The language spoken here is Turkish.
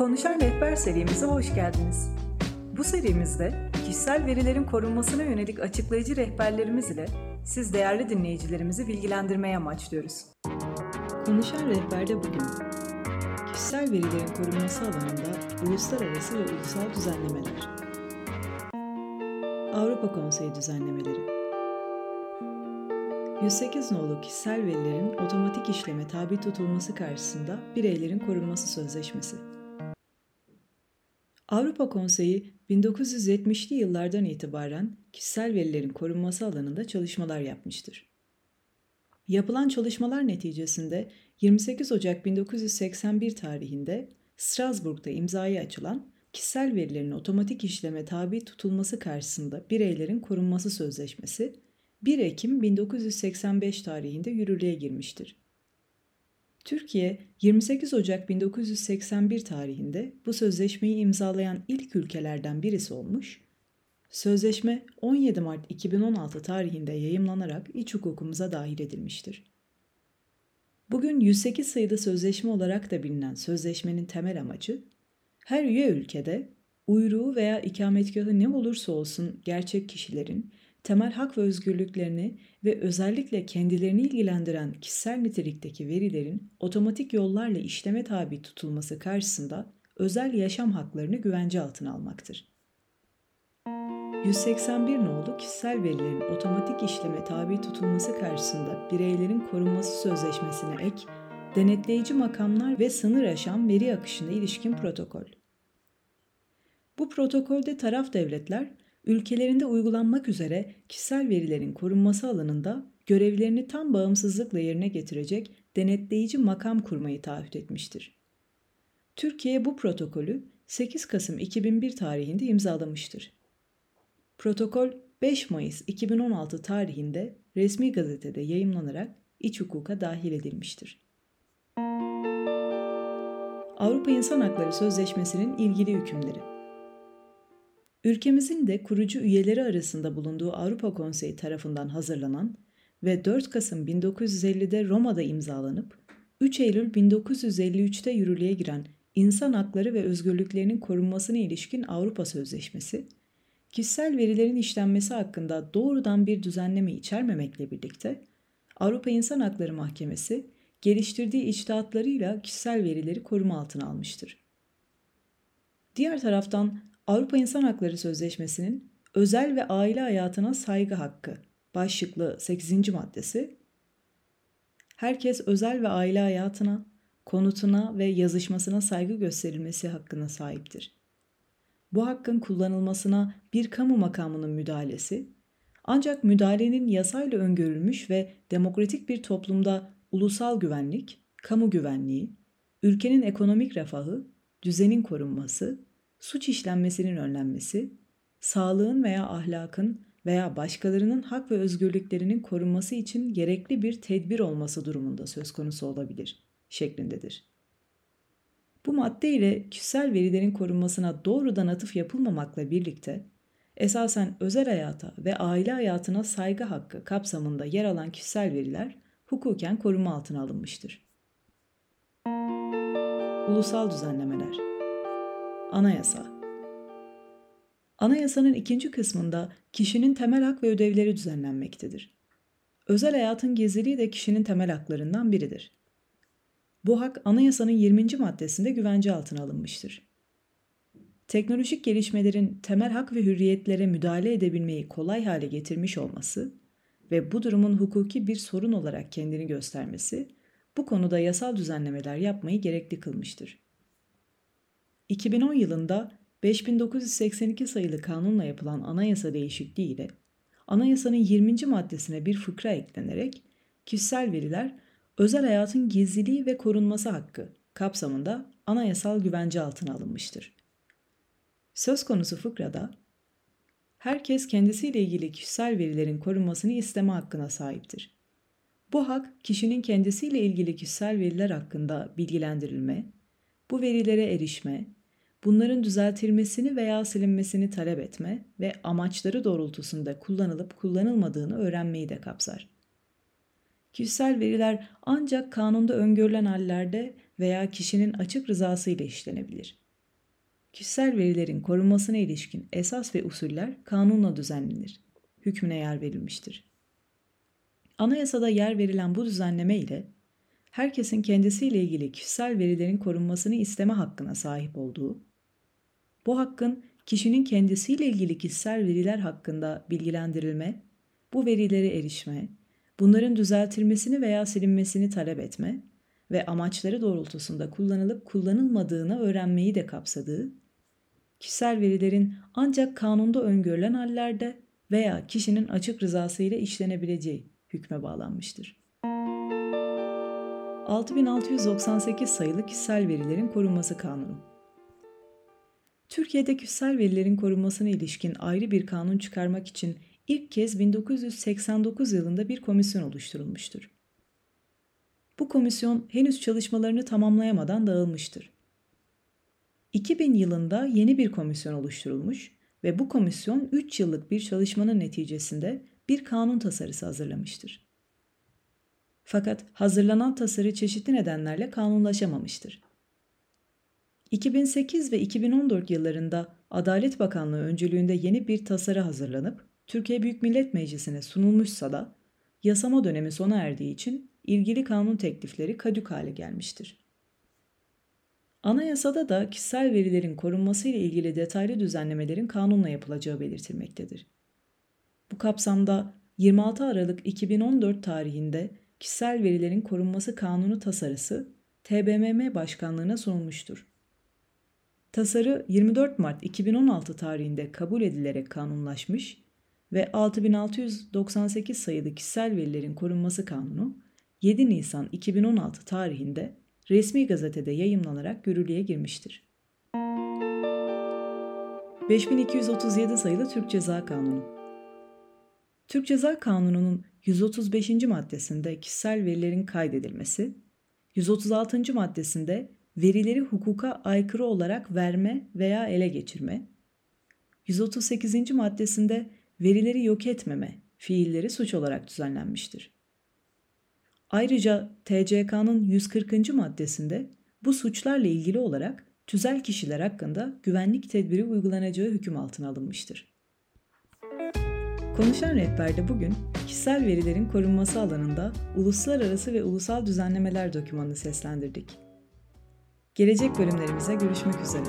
Konuşan Rehber serimize hoş geldiniz. Bu serimizde kişisel verilerin korunmasına yönelik açıklayıcı rehberlerimiz ile siz değerli dinleyicilerimizi bilgilendirmeye amaçlıyoruz. Konuşan Rehber'de bugün kişisel verilerin korunması alanında uluslararası ve ulusal düzenlemeler. Avrupa Konseyi düzenlemeleri 108 nolu kişisel verilerin otomatik işleme tabi tutulması karşısında bireylerin korunması sözleşmesi. Avrupa Konseyi 1970'li yıllardan itibaren kişisel verilerin korunması alanında çalışmalar yapmıştır. Yapılan çalışmalar neticesinde 28 Ocak 1981 tarihinde Strasbourg'da imzaya açılan kişisel verilerin otomatik işleme tabi tutulması karşısında bireylerin korunması sözleşmesi 1 Ekim 1985 tarihinde yürürlüğe girmiştir. Türkiye 28 Ocak 1981 tarihinde bu sözleşmeyi imzalayan ilk ülkelerden birisi olmuş, sözleşme 17 Mart 2016 tarihinde yayımlanarak iç hukukumuza dahil edilmiştir. Bugün 108 sayıda sözleşme olarak da bilinen sözleşmenin temel amacı, her üye ülkede uyruğu veya ikametgahı ne olursa olsun gerçek kişilerin temel hak ve özgürlüklerini ve özellikle kendilerini ilgilendiren kişisel nitelikteki verilerin otomatik yollarla işleme tabi tutulması karşısında özel yaşam haklarını güvence altına almaktır. 181 nolu kişisel verilerin otomatik işleme tabi tutulması karşısında bireylerin korunması sözleşmesine ek, denetleyici makamlar ve sınır aşan veri akışına ilişkin protokol. Bu protokolde taraf devletler ülkelerinde uygulanmak üzere kişisel verilerin korunması alanında görevlerini tam bağımsızlıkla yerine getirecek denetleyici makam kurmayı taahhüt etmiştir. Türkiye bu protokolü 8 Kasım 2001 tarihinde imzalamıştır. Protokol 5 Mayıs 2016 tarihinde resmi gazetede yayımlanarak iç hukuka dahil edilmiştir. Avrupa İnsan Hakları Sözleşmesi'nin ilgili hükümleri Ülkemizin de kurucu üyeleri arasında bulunduğu Avrupa Konseyi tarafından hazırlanan ve 4 Kasım 1950'de Roma'da imzalanıp 3 Eylül 1953'te yürürlüğe giren İnsan Hakları ve Özgürlüklerinin Korunmasına ilişkin Avrupa Sözleşmesi, kişisel verilerin işlenmesi hakkında doğrudan bir düzenleme içermemekle birlikte Avrupa İnsan Hakları Mahkemesi geliştirdiği içtihatlarıyla kişisel verileri koruma altına almıştır. Diğer taraftan Avrupa İnsan Hakları Sözleşmesi'nin özel ve aile hayatına saygı hakkı başlıklı 8. maddesi herkes özel ve aile hayatına, konutuna ve yazışmasına saygı gösterilmesi hakkına sahiptir. Bu hakkın kullanılmasına bir kamu makamının müdahalesi, ancak müdahalenin yasayla öngörülmüş ve demokratik bir toplumda ulusal güvenlik, kamu güvenliği, ülkenin ekonomik refahı, düzenin korunması, suç işlenmesinin önlenmesi, sağlığın veya ahlakın veya başkalarının hak ve özgürlüklerinin korunması için gerekli bir tedbir olması durumunda söz konusu olabilir şeklindedir. Bu madde ile kişisel verilerin korunmasına doğrudan atıf yapılmamakla birlikte esasen özel hayata ve aile hayatına saygı hakkı kapsamında yer alan kişisel veriler hukuken koruma altına alınmıştır. Ulusal düzenlemeler Anayasa Anayasanın ikinci kısmında kişinin temel hak ve ödevleri düzenlenmektedir. Özel hayatın gizliliği de kişinin temel haklarından biridir. Bu hak anayasanın 20. maddesinde güvence altına alınmıştır. Teknolojik gelişmelerin temel hak ve hürriyetlere müdahale edebilmeyi kolay hale getirmiş olması ve bu durumun hukuki bir sorun olarak kendini göstermesi bu konuda yasal düzenlemeler yapmayı gerekli kılmıştır. 2010 yılında 5982 sayılı kanunla yapılan anayasa değişikliği ile anayasanın 20. maddesine bir fıkra eklenerek kişisel veriler özel hayatın gizliliği ve korunması hakkı kapsamında anayasal güvence altına alınmıştır. Söz konusu fıkrada herkes kendisiyle ilgili kişisel verilerin korunmasını isteme hakkına sahiptir. Bu hak kişinin kendisiyle ilgili kişisel veriler hakkında bilgilendirilme, bu verilere erişme, bunların düzeltilmesini veya silinmesini talep etme ve amaçları doğrultusunda kullanılıp kullanılmadığını öğrenmeyi de kapsar. Kişisel veriler ancak kanunda öngörülen hallerde veya kişinin açık rızası ile işlenebilir. kişisel verilerin korunmasına ilişkin esas ve usuller kanunla düzenlenir. Hükmüne yer verilmiştir. Anayasada yer verilen bu düzenleme ile herkesin kendisiyle ilgili kişisel verilerin korunmasını isteme hakkına sahip olduğu, bu hakkın kişinin kendisiyle ilgili kişisel veriler hakkında bilgilendirilme, bu verilere erişme, bunların düzeltilmesini veya silinmesini talep etme ve amaçları doğrultusunda kullanılıp kullanılmadığını öğrenmeyi de kapsadığı, kişisel verilerin ancak kanunda öngörülen hallerde veya kişinin açık rızasıyla işlenebileceği hükme bağlanmıştır. 6698 sayılı Kişisel Verilerin Korunması Kanunu Türkiye'de kişisel verilerin korunmasına ilişkin ayrı bir kanun çıkarmak için ilk kez 1989 yılında bir komisyon oluşturulmuştur. Bu komisyon henüz çalışmalarını tamamlayamadan dağılmıştır. 2000 yılında yeni bir komisyon oluşturulmuş ve bu komisyon 3 yıllık bir çalışmanın neticesinde bir kanun tasarısı hazırlamıştır. Fakat hazırlanan tasarı çeşitli nedenlerle kanunlaşamamıştır. 2008 ve 2014 yıllarında Adalet Bakanlığı öncülüğünde yeni bir tasarı hazırlanıp Türkiye Büyük Millet Meclisi'ne sunulmuşsa da yasama dönemi sona erdiği için ilgili kanun teklifleri kadük hale gelmiştir. Anayasada da kişisel verilerin korunması ile ilgili detaylı düzenlemelerin kanunla yapılacağı belirtilmektedir. Bu kapsamda 26 Aralık 2014 tarihinde Kişisel Verilerin Korunması Kanunu tasarısı TBMM Başkanlığına sunulmuştur. Tasarı 24 Mart 2016 tarihinde kabul edilerek kanunlaşmış ve 6698 sayılı Kişisel Verilerin Korunması Kanunu 7 Nisan 2016 tarihinde resmi gazetede yayımlanarak yürürlüğe girmiştir. 5237 sayılı Türk Ceza Kanunu Türk Ceza Kanunu'nun 135. maddesinde kişisel verilerin kaydedilmesi, 136. maddesinde verileri hukuka aykırı olarak verme veya ele geçirme, 138. maddesinde verileri yok etmeme fiilleri suç olarak düzenlenmiştir. Ayrıca TCK'nın 140. maddesinde bu suçlarla ilgili olarak tüzel kişiler hakkında güvenlik tedbiri uygulanacağı hüküm altına alınmıştır. Konuşan rehberde bugün kişisel verilerin korunması alanında uluslararası ve ulusal düzenlemeler dokümanını seslendirdik. Gelecek bölümlerimize görüşmek üzere.